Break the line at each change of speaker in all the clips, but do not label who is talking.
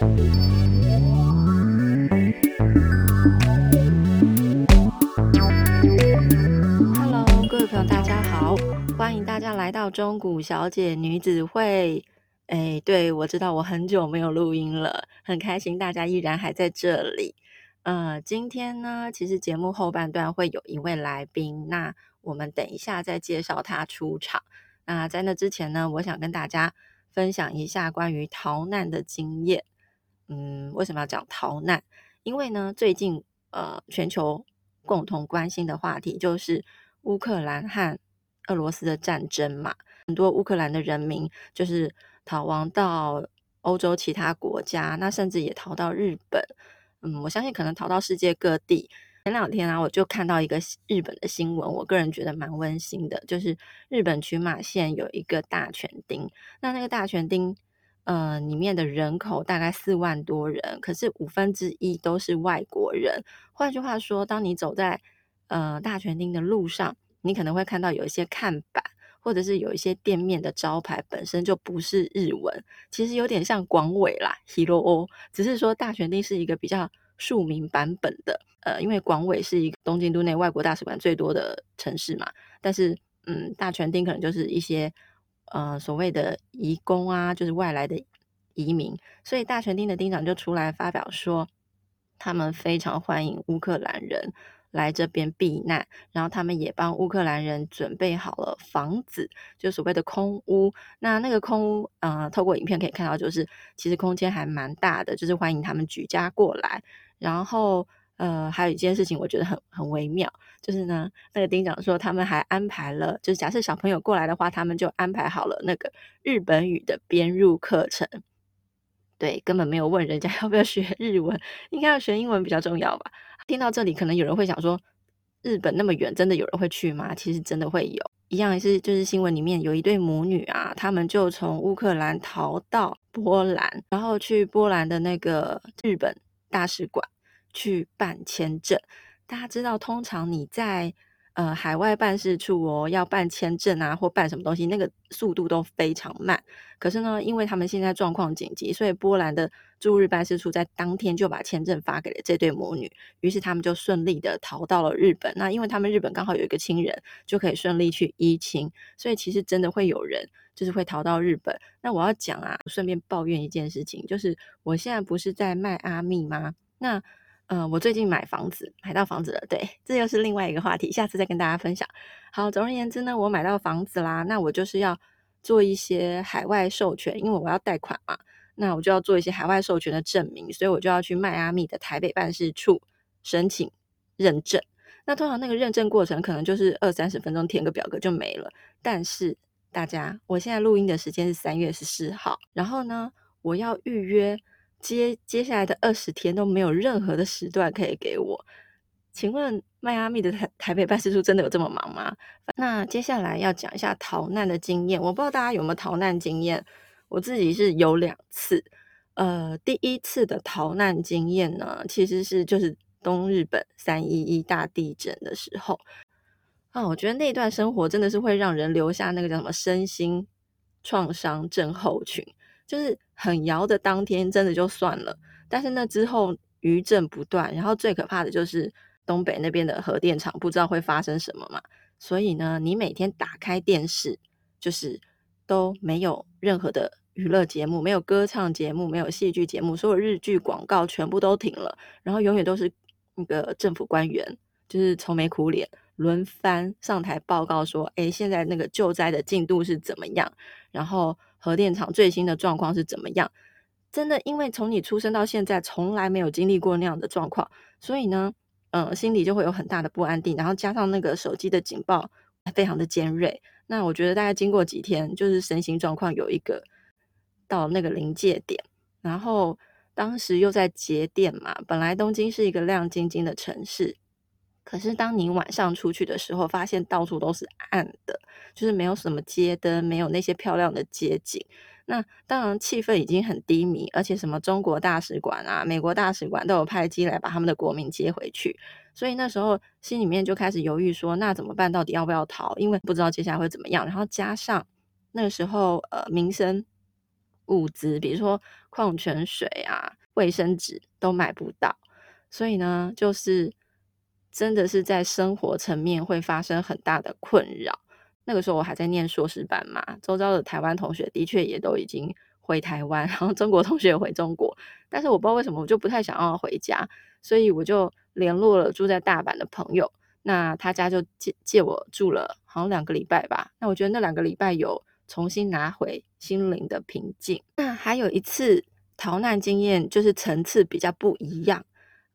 Hello，各位朋友，大家好，欢迎大家来到中古小姐女子会。哎，对，我知道我很久没有录音了，很开心大家依然还在这里。呃，今天呢，其实节目后半段会有一位来宾，那我们等一下再介绍他出场。那在那之前呢，我想跟大家分享一下关于逃难的经验。嗯，为什么要讲逃难？因为呢，最近呃，全球共同关心的话题就是乌克兰和俄罗斯的战争嘛，很多乌克兰的人民就是。逃亡到欧洲其他国家，那甚至也逃到日本。嗯，我相信可能逃到世界各地。前两天啊，我就看到一个日本的新闻，我个人觉得蛮温馨的，就是日本群马县有一个大犬町，那那个大犬町，呃，里面的人口大概四万多人，可是五分之一都是外国人。换句话说，当你走在呃大泉町的路上，你可能会看到有一些看板。或者是有一些店面的招牌本身就不是日文，其实有点像广尾啦，Hiro，只是说大泉町是一个比较庶民版本的，呃，因为广尾是一个东京都内外国大使馆最多的城市嘛，但是嗯，大泉町可能就是一些呃所谓的移工啊，就是外来的移民，所以大泉町的町长就出来发表说，他们非常欢迎乌克兰人。来这边避难，然后他们也帮乌克兰人准备好了房子，就所谓的空屋。那那个空屋，呃，透过影片可以看到，就是其实空间还蛮大的，就是欢迎他们举家过来。然后，呃，还有一件事情我觉得很很微妙，就是呢，那个丁长说他们还安排了，就是假设小朋友过来的话，他们就安排好了那个日本语的编入课程。对，根本没有问人家要不要学日文，应该要学英文比较重要吧。听到这里，可能有人会想说，日本那么远，真的有人会去吗？其实真的会有，一样是，就是新闻里面有一对母女啊，他们就从乌克兰逃到波兰，然后去波兰的那个日本大使馆去办签证。大家知道，通常你在呃，海外办事处哦，要办签证啊，或办什么东西，那个速度都非常慢。可是呢，因为他们现在状况紧急，所以波兰的驻日办事处在当天就把签证发给了这对母女，于是他们就顺利的逃到了日本。那因为他们日本刚好有一个亲人，就可以顺利去依亲，所以其实真的会有人就是会逃到日本。那我要讲啊，顺便抱怨一件事情，就是我现在不是在迈阿密吗？那嗯、我最近买房子，买到房子了。对，这又是另外一个话题，下次再跟大家分享。好，总而言之呢，我买到房子啦，那我就是要做一些海外授权，因为我要贷款嘛，那我就要做一些海外授权的证明，所以我就要去迈阿密的台北办事处申请认证。那通常那个认证过程可能就是二三十分钟，填个表格就没了。但是大家，我现在录音的时间是三月十四号，然后呢，我要预约。接接下来的二十天都没有任何的时段可以给我，请问迈阿密的台台北办事处真的有这么忙吗？那接下来要讲一下逃难的经验，我不知道大家有没有逃难经验，我自己是有两次。呃，第一次的逃难经验呢，其实是就是东日本三一一大地震的时候啊，我觉得那段生活真的是会让人留下那个叫什么身心创伤症候群。就是很摇的当天，真的就算了。但是那之后余震不断，然后最可怕的就是东北那边的核电厂，不知道会发生什么嘛。所以呢，你每天打开电视，就是都没有任何的娱乐节目，没有歌唱节目，没有戏剧节目，所有日剧广告全部都停了。然后永远都是那个政府官员，就是愁眉苦脸，轮番上台报告说：“诶，现在那个救灾的进度是怎么样？”然后。核电厂最新的状况是怎么样？真的，因为从你出生到现在，从来没有经历过那样的状况，所以呢，嗯，心里就会有很大的不安定。然后加上那个手机的警报非常的尖锐，那我觉得大概经过几天，就是身心状况有一个到那个临界点。然后当时又在节电嘛，本来东京是一个亮晶晶的城市。可是，当你晚上出去的时候，发现到处都是暗的，就是没有什么街灯，没有那些漂亮的街景。那当然，气氛已经很低迷，而且什么中国大使馆啊、美国大使馆都有派机来把他们的国民接回去。所以那时候心里面就开始犹豫说，那怎么办？到底要不要逃？因为不知道接下来会怎么样。然后加上那个时候，呃，民生物资，比如说矿泉水啊、卫生纸都买不到，所以呢，就是真的是在生活层面会发生很大的困扰。那个时候我还在念硕士班嘛，周遭的台湾同学的确也都已经回台湾，然后中国同学也回中国，但是我不知道为什么我就不太想要回家，所以我就联络了住在大阪的朋友，那他家就借借我住了好像两个礼拜吧。那我觉得那两个礼拜有重新拿回心灵的平静。那还有一次逃难经验，就是层次比较不一样。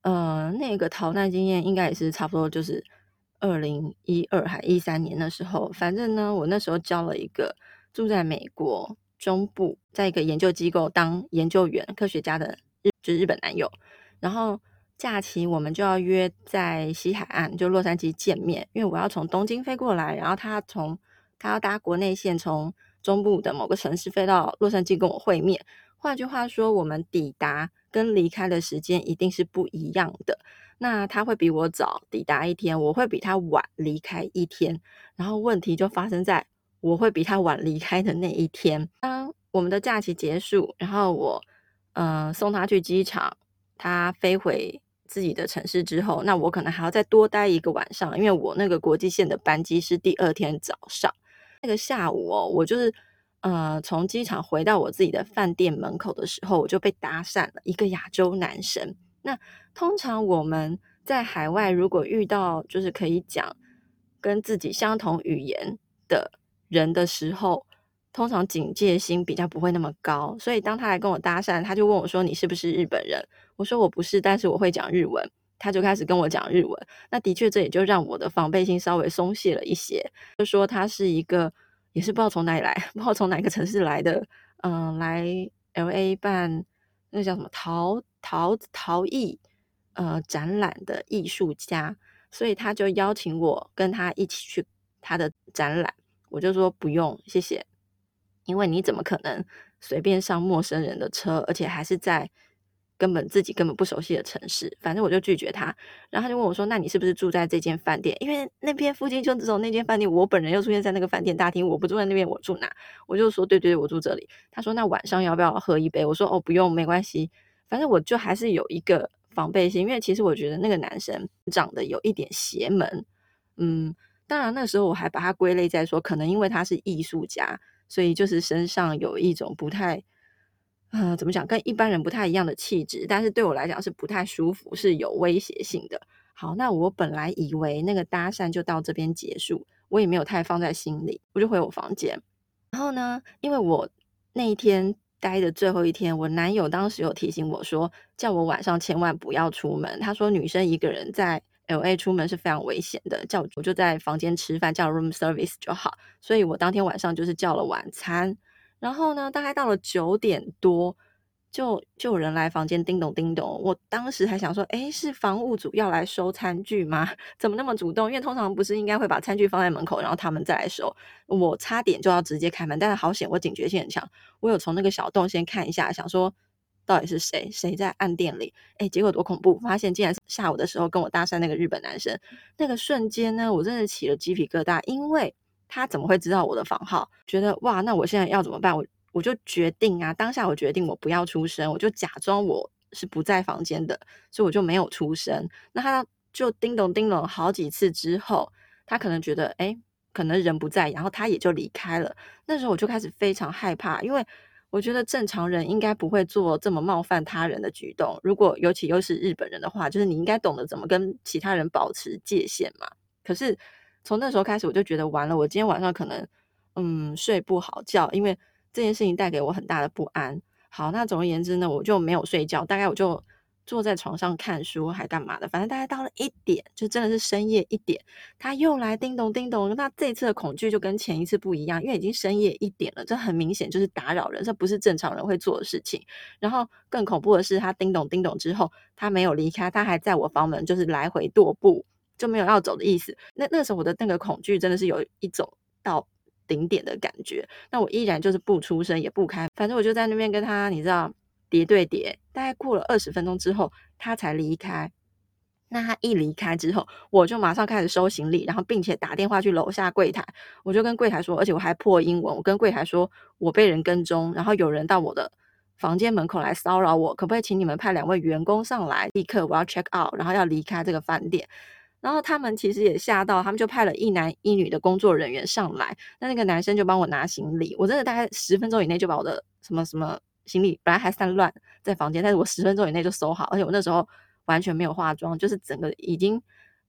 呃，那个逃难经验应该也是差不多，就是二零一二还一三年的时候。反正呢，我那时候交了一个住在美国中部，在一个研究机构当研究员、科学家的日，就是日本男友。然后假期我们就要约在西海岸，就洛杉矶见面，因为我要从东京飞过来，然后他从。他要搭国内线从中部的某个城市飞到洛杉矶跟我会面。换句话说，我们抵达跟离开的时间一定是不一样的。那他会比我早抵达一天，我会比他晚离开一天。然后问题就发生在我会比他晚离开的那一天。当我们的假期结束，然后我嗯、呃、送他去机场，他飞回自己的城市之后，那我可能还要再多待一个晚上，因为我那个国际线的班机是第二天早上。那个下午哦，我就是呃从机场回到我自己的饭店门口的时候，我就被搭讪了一个亚洲男生。那通常我们在海外如果遇到就是可以讲跟自己相同语言的人的时候，通常警戒心比较不会那么高。所以当他来跟我搭讪，他就问我说：“你是不是日本人？”我说：“我不是，但是我会讲日文。”他就开始跟我讲日文，那的确这也就让我的防备心稍微松懈了一些。就说他是一个，也是不知道从哪里来，不知道从哪个城市来的，嗯、来 LA 办那个叫什么陶陶陶艺呃展览的艺术家，所以他就邀请我跟他一起去他的展览。我就说不用，谢谢，因为你怎么可能随便上陌生人的车，而且还是在。根本自己根本不熟悉的城市，反正我就拒绝他，然后他就问我说：“那你是不是住在这间饭店？因为那边附近就只有那间饭店，我本人又出现在那个饭店大厅，我不住在那边，我住哪？”我就说：“对对对，我住这里。”他说：“那晚上要不要喝一杯？”我说：“哦，不用，没关系。”反正我就还是有一个防备心，因为其实我觉得那个男生长得有一点邪门。嗯，当然那时候我还把他归类在说，可能因为他是艺术家，所以就是身上有一种不太。呃，怎么讲？跟一般人不太一样的气质，但是对我来讲是不太舒服，是有威胁性的。好，那我本来以为那个搭讪就到这边结束，我也没有太放在心里，我就回我房间。然后呢，因为我那一天待的最后一天，我男友当时有提醒我说，叫我晚上千万不要出门。他说女生一个人在 LA 出门是非常危险的，叫我就在房间吃饭，叫 room service 就好。所以我当天晚上就是叫了晚餐。然后呢，大概到了九点多，就就有人来房间叮咚叮咚。我当时还想说，诶，是房务组要来收餐具吗？怎么那么主动？因为通常不是应该会把餐具放在门口，然后他们再来收。我差点就要直接开门，但是好险，我警觉性很强，我有从那个小洞先看一下，想说到底是谁，谁在暗店里？诶，结果多恐怖！发现竟然下午的时候跟我搭讪那个日本男生。那个瞬间呢，我真的起了鸡皮疙瘩，因为。他怎么会知道我的房号？觉得哇，那我现在要怎么办？我我就决定啊，当下我决定我不要出声，我就假装我是不在房间的，所以我就没有出声。那他就叮咚叮咚好几次之后，他可能觉得诶，可能人不在，然后他也就离开了。那时候我就开始非常害怕，因为我觉得正常人应该不会做这么冒犯他人的举动。如果尤其又是日本人的话，就是你应该懂得怎么跟其他人保持界限嘛。可是。从那时候开始，我就觉得完了，我今天晚上可能嗯睡不好觉，因为这件事情带给我很大的不安。好，那总而言之呢，我就没有睡觉，大概我就坐在床上看书，还干嘛的？反正大概到了一点，就真的是深夜一点，他又来叮咚叮咚。那这次的恐惧就跟前一次不一样，因为已经深夜一点了，这很明显就是打扰人，这不是正常人会做的事情。然后更恐怖的是，他叮咚叮咚之后，他没有离开，他还在我房门就是来回踱步。就没有要走的意思。那那时候我的那个恐惧真的是有一种到顶点的感觉。那我依然就是不出声也不开，反正我就在那边跟他，你知道叠对叠。大概过了二十分钟之后，他才离开。那他一离开之后，我就马上开始收行李，然后并且打电话去楼下柜台。我就跟柜台说，而且我还破英文，我跟柜台说我被人跟踪，然后有人到我的房间门口来骚扰我，可不可以请你们派两位员工上来？立刻我要 check out，然后要离开这个饭店。然后他们其实也吓到，他们就派了一男一女的工作人员上来。那那个男生就帮我拿行李，我真的大概十分钟以内就把我的什么什么行李本来还散乱在房间，但是我十分钟以内就收好，而且我那时候完全没有化妆，就是整个已经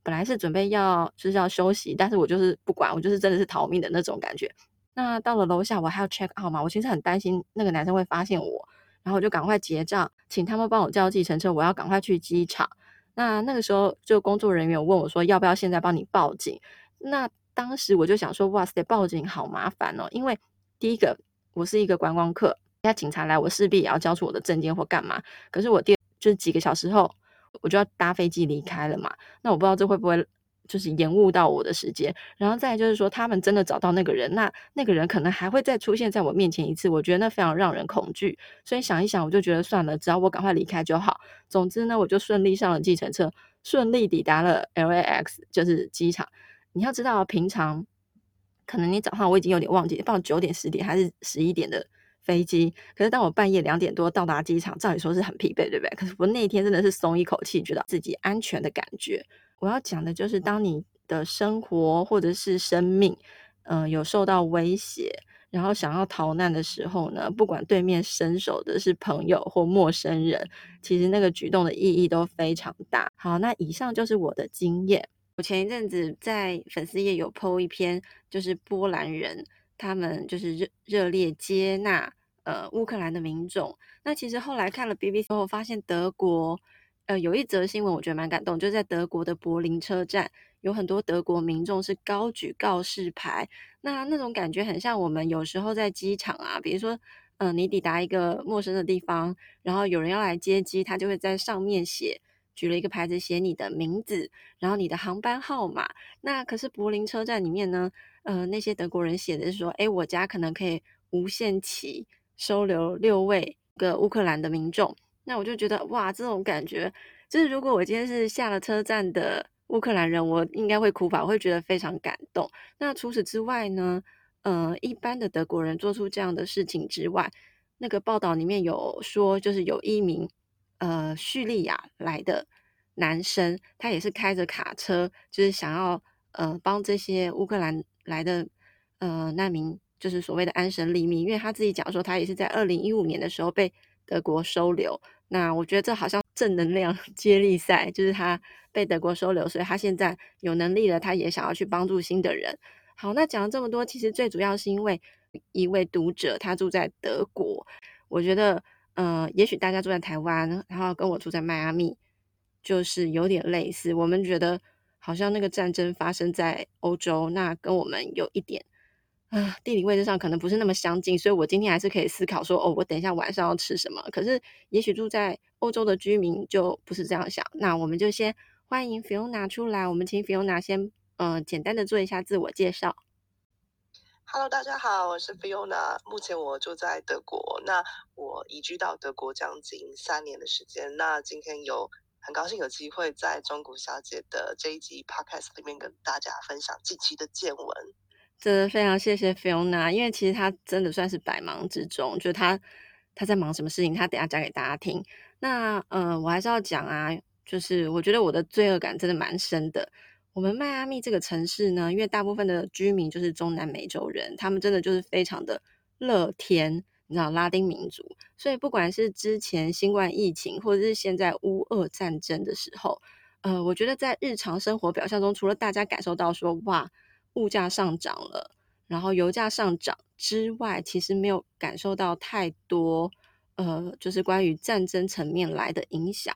本来是准备要就是要休息，但是我就是不管，我就是真的是逃命的那种感觉。那到了楼下，我还要 check out 嘛，我其实很担心那个男生会发现我。然后我就赶快结账，请他们帮我叫计程车，我要赶快去机场。那那个时候，就工作人员问我说，要不要现在帮你报警？那当时我就想说，哇塞，报警好麻烦哦，因为第一个，我是一个观光客，那警察来，我势必也要交出我的证件或干嘛。可是我第就是几个小时后，我就要搭飞机离开了嘛。那我不知道这会不会。就是延误到我的时间，然后再就是说，他们真的找到那个人，那那个人可能还会再出现在我面前一次，我觉得那非常让人恐惧。所以想一想，我就觉得算了，只要我赶快离开就好。总之呢，我就顺利上了计程车，顺利抵达了 LAX，就是机场。你要知道，平常可能你早上我已经有点忘记，放九点、十点还是十一点的飞机，可是当我半夜两点多到达机场，照理说是很疲惫，对不对？可是我那一天真的是松一口气，觉得自己安全的感觉。我要讲的就是，当你的生活或者是生命，嗯、有受到威胁，然后想要逃难的时候呢，不管对面伸手的是朋友或陌生人，其实那个举动的意义都非常大。好，那以上就是我的经验。我前一阵子在粉丝页有 po 一篇，就是波兰人他们就是热热烈接纳呃乌克兰的民众。那其实后来看了 BBC 后，发现德国。呃，有一则新闻我觉得蛮感动，就是在德国的柏林车站，有很多德国民众是高举告示牌，那那种感觉很像我们有时候在机场啊，比如说，嗯、你抵达一个陌生的地方，然后有人要来接机，他就会在上面写，举了一个牌子写你的名字，然后你的航班号码。那可是柏林车站里面呢，呃，那些德国人写的是说，诶，我家可能可以无限期收留六位个乌克兰的民众。那我就觉得哇，这种感觉就是，如果我今天是下了车站的乌克兰人，我应该会哭吧，我会觉得非常感动。那除此之外呢，呃，一般的德国人做出这样的事情之外，那个报道里面有说，就是有一名呃叙利亚来的男生，他也是开着卡车，就是想要呃帮这些乌克兰来的呃难民，就是所谓的安身立命，因为他自己讲说，他也是在二零一五年的时候被德国收留。那我觉得这好像正能量 接力赛，就是他被德国收留，所以他现在有能力了，他也想要去帮助新的人。好，那讲了这么多，其实最主要是因为一位读者他住在德国，我觉得，呃，也许大家住在台湾，然后跟我住在迈阿密，就是有点类似。我们觉得好像那个战争发生在欧洲，那跟我们有一点。啊，地理位置上可能不是那么相近，所以我今天还是可以思考说，哦，我等一下晚上要吃什么。可是，也许住在欧洲的居民就不是这样想。那我们就先欢迎 Fiona 出来，我们请 Fiona 先，嗯、简单的做一下自我介绍。
Hello，大家好，我是 Fiona，目前我住在德国。那我移居到德国将近三年的时间。那今天有很高兴有机会在中古小姐的这一集 Podcast 里面跟大家分享近期的见闻。
真的非常谢谢 Fiona，因为其实他真的算是百忙之中，就是他他在忙什么事情，他等下讲给大家听。那呃，我还是要讲啊，就是我觉得我的罪恶感真的蛮深的。我们迈阿密这个城市呢，因为大部分的居民就是中南美洲人，他们真的就是非常的乐天，你知道拉丁民族，所以不管是之前新冠疫情，或者是现在乌俄战争的时候，呃，我觉得在日常生活表象中，除了大家感受到说哇。物价上涨了，然后油价上涨之外，其实没有感受到太多，呃，就是关于战争层面来的影响。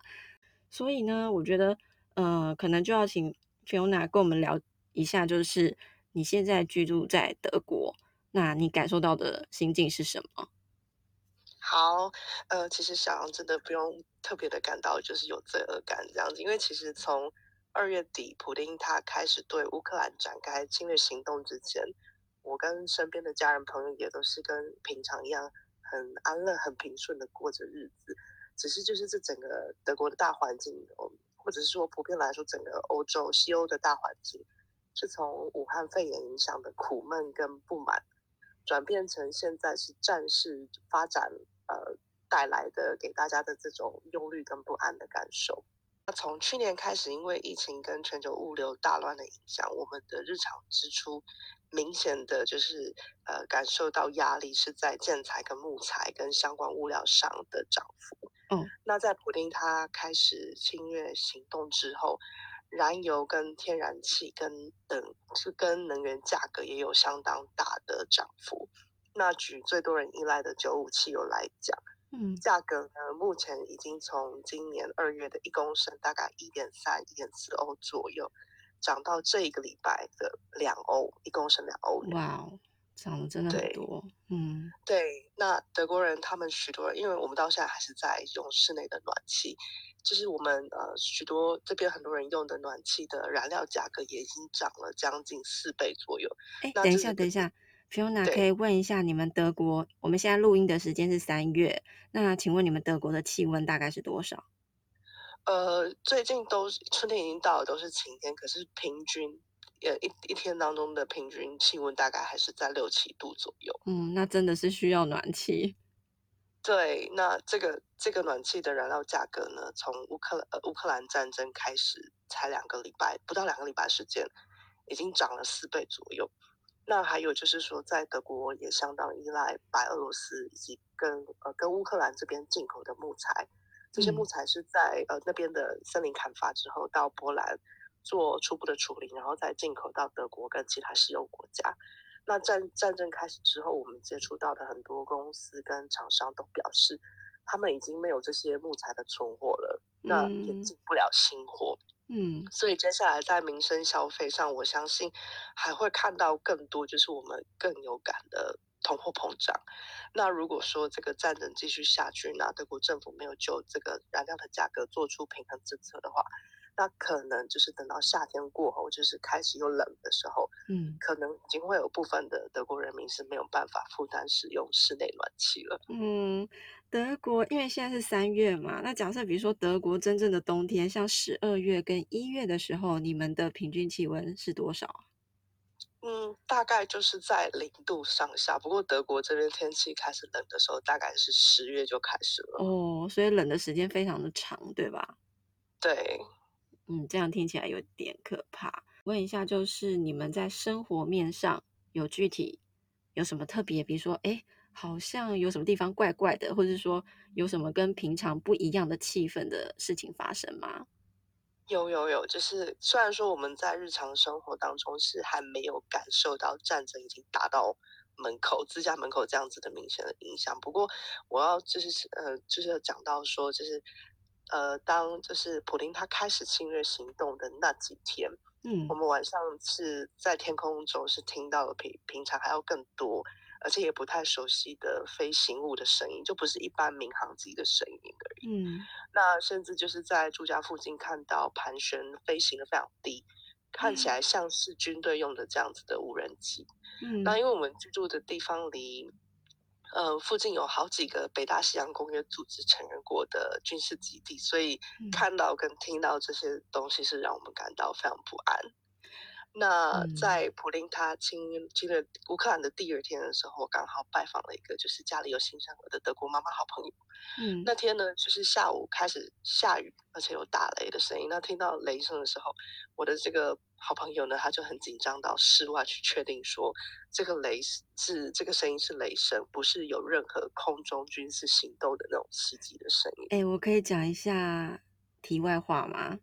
所以呢，我觉得，呃，可能就要请 Fiona 跟我们聊一下，就是你现在居住在德国，那你感受到的心境是什么？
好，呃，其实小杨真的不用特别的感到就是有罪恶感这样子，因为其实从二月底，普丁他开始对乌克兰展开侵略行动之前，我跟身边的家人朋友也都是跟平常一样，很安乐、很平顺的过着日子。只是就是这整个德国的大环境，或者是说普遍来说，整个欧洲、西欧的大环境，是从武汉肺炎影响的苦闷跟不满，转变成现在是战事发展，呃，带来的给大家的这种忧虑跟不安的感受。那从去年开始，因为疫情跟全球物流大乱的影响，我们的日常支出明显的就是呃感受到压力，是在建材跟木材跟相关物料上的涨幅。
嗯，
那在普丁他开始侵略行动之后，燃油跟天然气跟等是跟能源价格也有相当大的涨幅。那举最多人依赖的九五汽油来讲。
嗯，价
格呢，目前已经从今年二月的一公升大概一点三、一点四欧左右，涨到这一个礼拜的两欧，一公升两欧。
哇，涨得真的很多。嗯，
对。那德国人他们许多人，因为我们到现在还是在用室内的暖气，就是我们呃许多这边很多人用的暖气的燃料价格也已经涨了将近四倍左右。
哎，等一下，等一下。Fiona 可以问一下你们德国，我们现在录音的时间是三月，那请问你们德国的气温大概是多少？
呃，最近都是春天已经到了，都是晴天，可是平均呃一一天当中的平均气温大概还是在六七度左右。
嗯，那真的是需要暖气。
对，那这个这个暖气的燃料价格呢，从乌克呃乌克兰战争开始才两个礼拜，不到两个礼拜时间，已经涨了四倍左右。那还有就是说，在德国也相当依赖白俄罗斯以及跟呃跟乌克兰这边进口的木材，这些木材是在呃那边的森林砍伐之后到波兰做初步的处理，然后再进口到德国跟其他石油国家。那战战争开始之后，我们接触到的很多公司跟厂商都表示，他们已经没有这些木材的存货了，那也进不了新货。
嗯，
所以接下来在民生消费上，我相信还会看到更多，就是我们更有感的通货膨胀。那如果说这个战争继续下去，那德国政府没有就这个燃料的价格做出平衡政策的话，那可能就是等到夏天过后，就是开始又冷的时候，
嗯，
可能已经会有部分的德国人民是没有办法负担使用室内暖气了。
嗯。德国因为现在是三月嘛，那假设比如说德国真正的冬天，像十二月跟一月的时候，你们的平均气温是多少？
嗯，大概就是在零度上下。不过德国这边天气开始冷的时候，大概是十月就开始了。
哦，所以冷的时间非常的长，对吧？
对，
嗯，这样听起来有点可怕。问一下，就是你们在生活面上有具体有什么特别？比如说，哎。好像有什么地方怪怪的，或者是说有什么跟平常不一样的气氛的事情发生吗？
有有有，就是虽然说我们在日常生活当中是还没有感受到战争已经打到门口、自家门口这样子的明显的影响，不过我要就是呃，就是要讲到说，就是呃，当就是普林他开始侵略行动的那几天，
嗯，
我们晚上是在天空中是听到了比平常还要更多。而且也不太熟悉的飞行物的声音，就不是一般民航机的声音而已。
嗯，
那甚至就是在住家附近看到盘旋飞行的非常低，看起来像是军队用的这样子的无人机。
嗯，
那因为我们居住的地方离呃附近有好几个北大西洋公约组织承认过的军事基地，所以看到跟听到这些东西是让我们感到非常不安。那在普林他亲亲了乌克兰的第二天的时候，我刚好拜访了一个就是家里有新生儿的德国妈妈好朋友。
嗯，
那天呢，就是下午开始下雨，而且有打雷的声音。那听到雷声的时候，我的这个好朋友呢，他就很紧张到室外去确定说，这个雷是这个声音是雷声，不是有任何空中军事行动的那种刺激的声音。
哎，我可以讲一下题外话吗？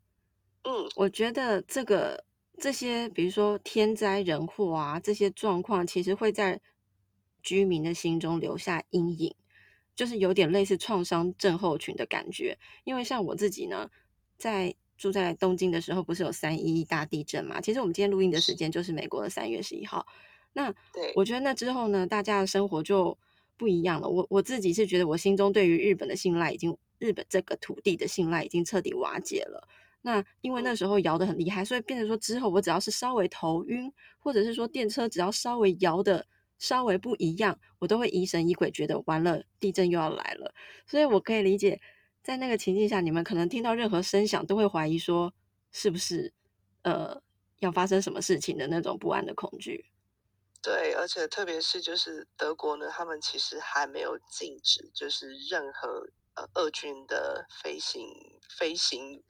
嗯，
我觉得这个。这些比如说天灾人祸啊，这些状况其实会在居民的心中留下阴影，就是有点类似创伤症候群的感觉。因为像我自己呢，在住在东京的时候，不是有三一一大地震嘛？其实我们今天录音的时间就是美国的三月十一号。那我觉得那之后呢，大家的生活就不一样了。我我自己是觉得，我心中对于日本的信赖已经，日本这个土地的信赖已经彻底瓦解了。那因为那时候摇得很厉害，所以变成说之后我只要是稍微头晕，或者是说电车只要稍微摇得稍微不一样，我都会疑神疑鬼，觉得完了，地震又要来了。所以我可以理解，在那个情境下，你们可能听到任何声响都会怀疑说是不是呃要发生什么事情的那种不安的恐惧。
对，而且特别是就是德国呢，他们其实还没有禁止，就是任何呃俄军的飞行、飞行、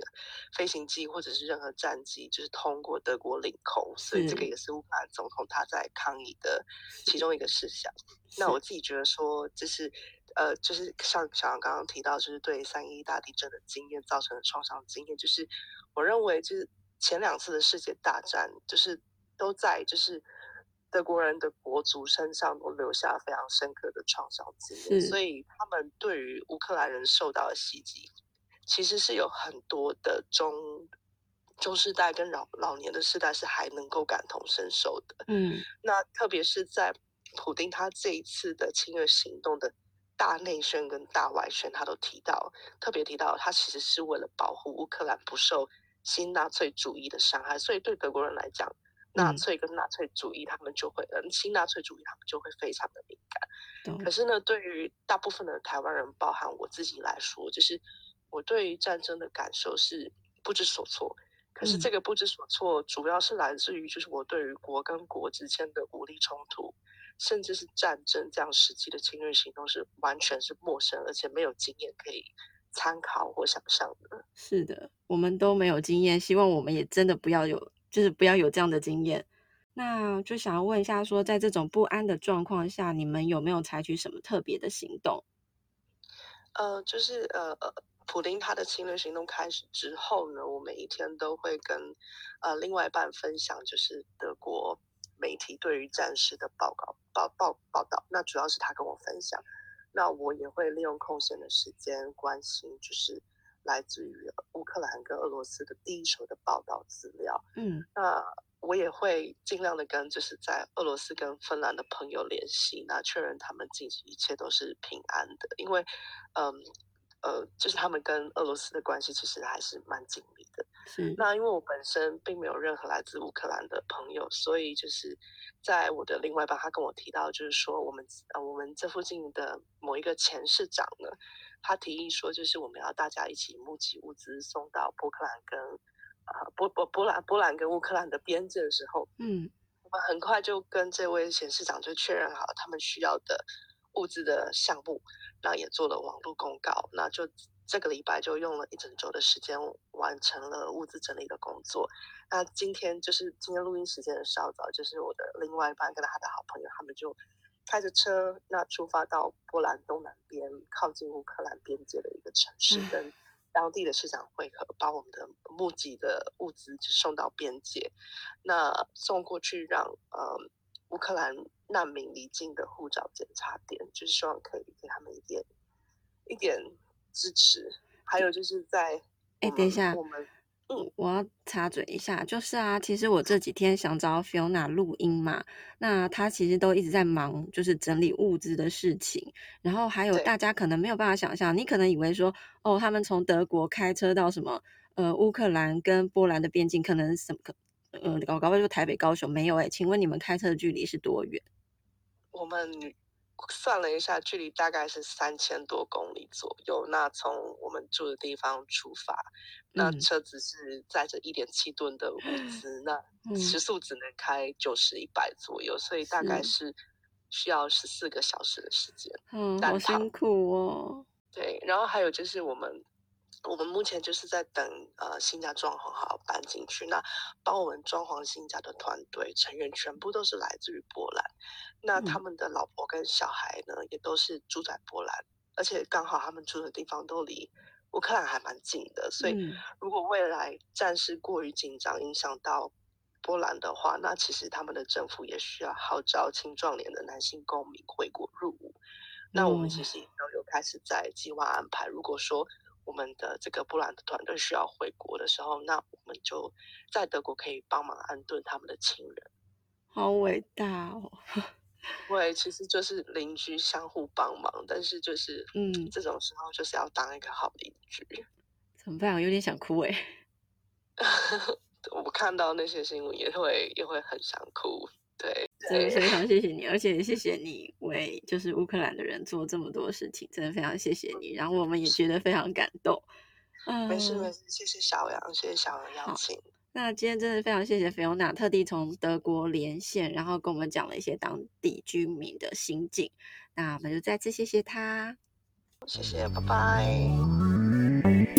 飞行机或者是任何战机，就是通过德国领空，所以这个也是乌克兰总统他在抗议的其中一个事项。那我自己觉得说，就是呃，就是像小杨刚刚提到，就是对三一大地震的经验造成的创伤经验，就是我认为就是前两次的世界大战，就是都在就是。德国人的国族身上都留下非常深刻的创伤经验，所以他们对于乌克兰人受到的袭击，其实是有很多的中中世代跟老老年的世代是还能够感同身受的。嗯，那特别是在普丁他这一次的侵略行动的大内宣跟大外宣，他都提到，特别提到他其实是为了保护乌克兰不受新纳粹主义的伤害，所以对德国人来讲。纳粹跟纳粹主义，他们就会，嗯，新纳粹主义，他们就会非常的敏感。可是呢，对于大部分的台湾人，包含我自己来说，就是我对于战争的感受是不知所措。可是这个不知所措，主要是来自于就是我对于国跟国之间的武力冲突，甚至是战争这样实际的侵略行动，是完全是陌生，而且没有经验可以参考或想象的。
是的，我们都没有经验，希望我们也真的不要有。就是不要有这样的经验，那就想要问一下说，在这种不安的状况下，你们有没有采取什么特别的行动？
呃，就是呃呃，普丁他的侵略行动开始之后呢，我每一天都会跟呃另外一半分享，就是德国媒体对于战事的报告报报报道。那主要是他跟我分享，那我也会利用空闲的时间关心，就是。来自于乌克兰跟俄罗斯的第一手的报道资料，嗯，那我也会尽量的跟就是在俄罗斯跟芬兰的朋友联系，那确认他们近期一切都是平安的，因为，嗯，呃，就是他们跟俄罗斯的关系其实还是蛮紧密的。是，那因为我本身并没有任何来自乌克兰的朋友，所以就是在我的另外一半，他跟我提到，就是说我们呃我们这附近的某一个前市长呢。他提议说，就是我们要大家一起募集物资送到波克兰跟啊波波波兰波兰跟乌克兰的边界的时候，嗯，我们很快就跟这位前市长就确认好他们需要的物资的项目，那也做了网络公告，那就这个礼拜就用了一整周的时间完成了物资整理的工作。那今天就是今天录音时间的稍早，就是我的另外一半跟他的好朋友，他们就。开着车，那出发到波兰东南边，靠近乌克兰边界的一个城市，跟当地的市长会合，把我们的募集的物资就送到边界，那送过去让呃乌克兰难民离境的护照检查点，就是希望可以给他们一点一点支持。还有就是在，
哎，等一下，
我们。
嗯，我要插嘴一下，就是啊，其实我这几天想找 Fiona 录音嘛，那她其实都一直在忙，就是整理物资的事情。然后还有大家可能没有办法想象，你可能以为说，哦，他们从德国开车到什么，呃，乌克兰跟波兰的边境，可能什么，呃，搞搞不好就台北、高雄没有哎，请问你们开车的距离是多远？
我们。算了一下，距离大概是三千多公里左右。那从我们住的地方出发，那车子是载着一点七吨的物资，嗯、那时速只能开九十一百左右，所以大概是需要十四个小时的时间。
嗯，好辛苦哦。
对，然后还有就是我们。我们目前就是在等呃新家装潢好搬进去。那帮我们装潢新家的团队成员全部都是来自于波兰，那他们的老婆跟小孩呢也都是住在波兰，而且刚好他们住的地方都离乌克兰还蛮近的，所以如果未来战事过于紧张影响到波兰的话，那其实他们的政府也需要号召青壮年的男性公民回国入伍。那我们其实也都有开始在计划安排，如果说。我们的这个波兰的团队需要回国的时候，那我们就在德国可以帮忙安顿他们的亲人。
好伟大哦！
对，其实就是邻居相互帮忙，但是就是嗯，这种时候就是要当一个好邻居。
怎么办？我有点想哭哎！
我看到那些新闻也会也会很想哭。对
所以非常。谢谢你而且也谢谢你为就是乌克兰的人做这么多事情真的非常谢谢你然后我们也觉得非常感动。
嗯没事没事谢谢小杨谢谢小杨邀请
那今天真的非常谢谢菲欧娜特地从德国连线然后跟我们讲了一些当地居民的心境那我们就再次谢谢她。
谢谢拜拜。